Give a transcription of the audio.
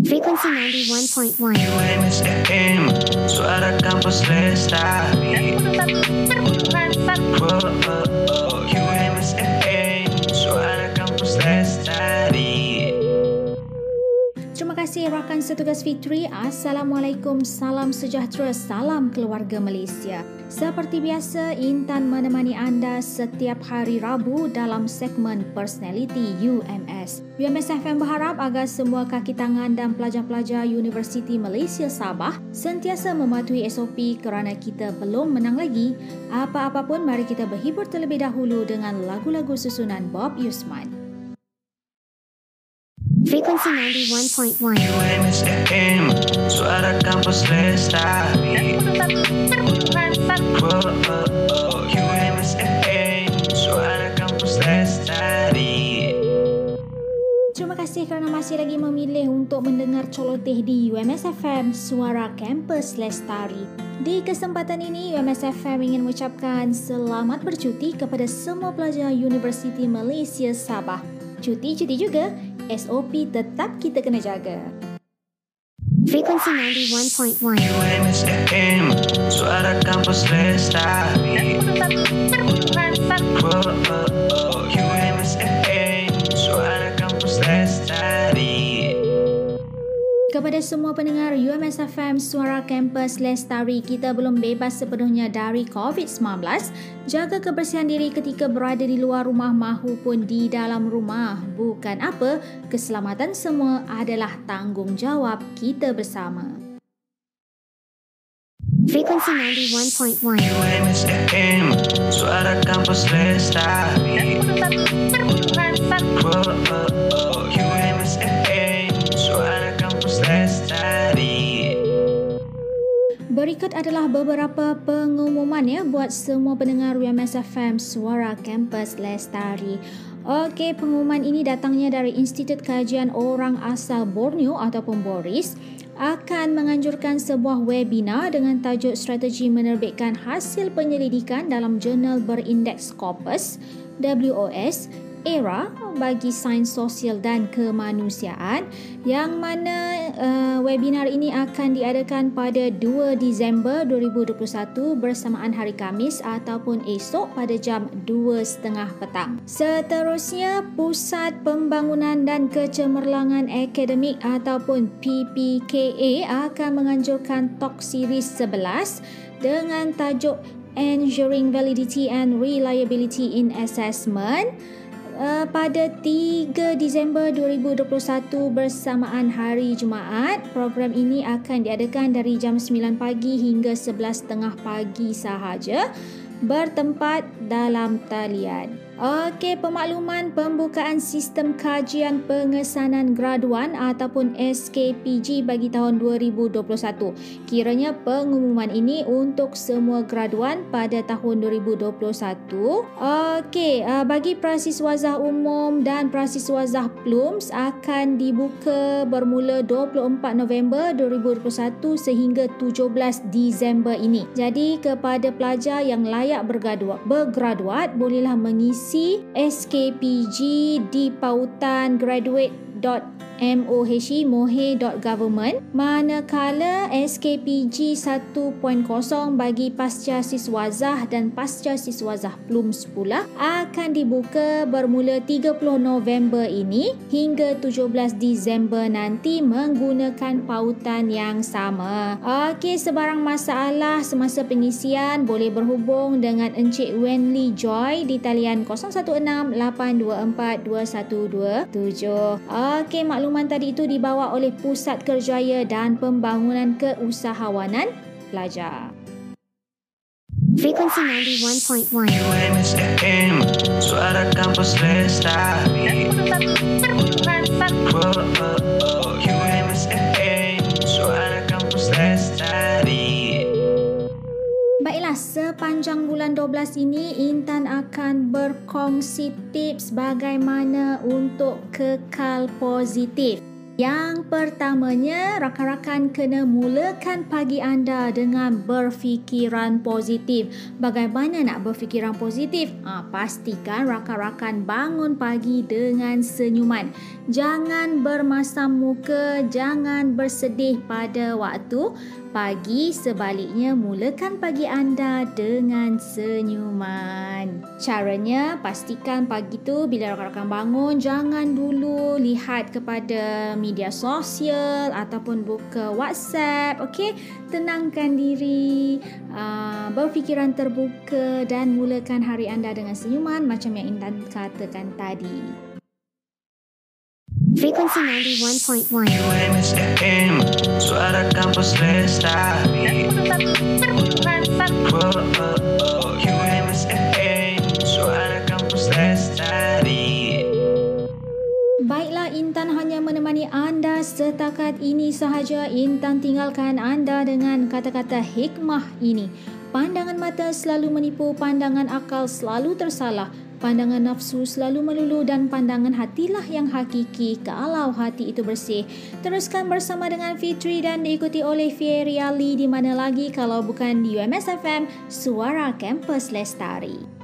Frequency 91.1. Suara kampus lestari. Rakan setugas Fitri. Assalamualaikum, salam sejahtera, salam keluarga Malaysia. Seperti biasa, Intan menemani anda setiap hari Rabu dalam segmen Personality UMS. UMS FM berharap agar semua kaki tangan dan pelajar-pelajar Universiti Malaysia Sabah sentiasa mematuhi SOP kerana kita belum menang lagi. Apa-apa pun, mari kita berhibur terlebih dahulu dengan lagu-lagu susunan Bob Yusman. Frequency 91.1. UMSM, suara kampus lestari. UMSM, suara kampus lestari. Terima kasih kerana masih lagi memilih untuk mendengar coloteh di UMS FM Suara Kampus Lestari. Di kesempatan ini, UMS FM ingin mengucapkan selamat bercuti kepada semua pelajar Universiti Malaysia Sabah. Cuti-cuti juga, SOP tetap kita kena jaga. Frequency 91.1. UMSM, suara kampus lestari. Oh, oh, oh, UMSM, Kepada semua pendengar UMSFM Suara Kampus Lestari, kita belum bebas sepenuhnya dari COVID-19. Jaga kebersihan diri ketika berada di luar rumah mahupun di dalam rumah. Bukan apa, keselamatan semua adalah tanggungjawab kita bersama. Frequency 91.1 UMSFM Suara Kampus Lestari Berikut adalah beberapa pengumuman ya buat semua pendengar UMS FM Suara Kampus Lestari. Okey, pengumuman ini datangnya dari Institut Kajian Orang Asal Borneo ataupun BORIS akan menganjurkan sebuah webinar dengan tajuk strategi menerbitkan hasil penyelidikan dalam jurnal berindeks Scopus WOS era bagi sains sosial dan kemanusiaan yang mana uh, webinar ini akan diadakan pada 2 Disember 2021 bersamaan hari Kamis ataupun esok pada jam 2.30 petang. Seterusnya, Pusat Pembangunan dan Kecemerlangan Akademik ataupun PPKA akan menganjurkan talk series 11 dengan tajuk Ensuring Validity and Reliability in Assessment uh, pada 3 Disember 2021 bersamaan hari Jumaat. Program ini akan diadakan dari jam 9 pagi hingga 11.30 pagi sahaja bertempat dalam talian. Okey, pemakluman pembukaan sistem kajian pengesanan graduan ataupun SKPG bagi tahun 2021. Kiranya pengumuman ini untuk semua graduan pada tahun 2021. Okey, uh, bagi praisiswazah umum dan praisiswazah PLUMS akan dibuka bermula 24 November 2021 sehingga 17 Disember ini. Jadi kepada pelajar yang layak bergraduat, bergraduat bolehlah mengisi SKPG di pautan graduate.mohe.government manakala SKPG 1.0 bagi pasca siswazah dan pasca siswazah PLUMS pula akan dibuka bermula 30 November ini hingga 17 Disember nanti menggunakan pautan yang sama. Okey, sebarang masalah semasa pengisian boleh berhubung dengan Encik Wenli Joy di talian 016-824-2127. Okey, makluman tadi itu dibawa oleh Pusat Kerjaya dan Pembangunan Keusahawanan Pelajar. Frekuensi 91.1 Suara kampus lestari. 91.1 sepanjang bulan 12 ini Intan akan berkongsi tips bagaimana untuk kekal positif. Yang pertamanya, rakan-rakan kena mulakan pagi anda dengan berfikiran positif. Bagaimana nak berfikiran positif? Ha, pastikan rakan-rakan bangun pagi dengan senyuman. Jangan bermasam muka, jangan bersedih pada waktu pagi. Sebaliknya, mulakan pagi anda dengan senyuman. Caranya, pastikan pagi tu bila rakan-rakan bangun, jangan dulu lihat kepada media sosial ataupun buka WhatsApp, okey? Tenangkan diri, uh, berfikiran terbuka dan mulakan hari anda dengan senyuman macam yang Intan katakan tadi. Frequency 91.1. UMSM, suara kampus lestari. Menemani anda setakat ini sahaja. Intan tinggalkan anda dengan kata-kata hikmah ini. Pandangan mata selalu menipu, pandangan akal selalu tersalah. Pandangan nafsu selalu melulu dan pandangan hatilah yang hakiki kalau hati itu bersih. Teruskan bersama dengan Fitri dan diikuti oleh Fieria Lee di mana lagi kalau bukan di UMS FM, Suara Kampus Lestari.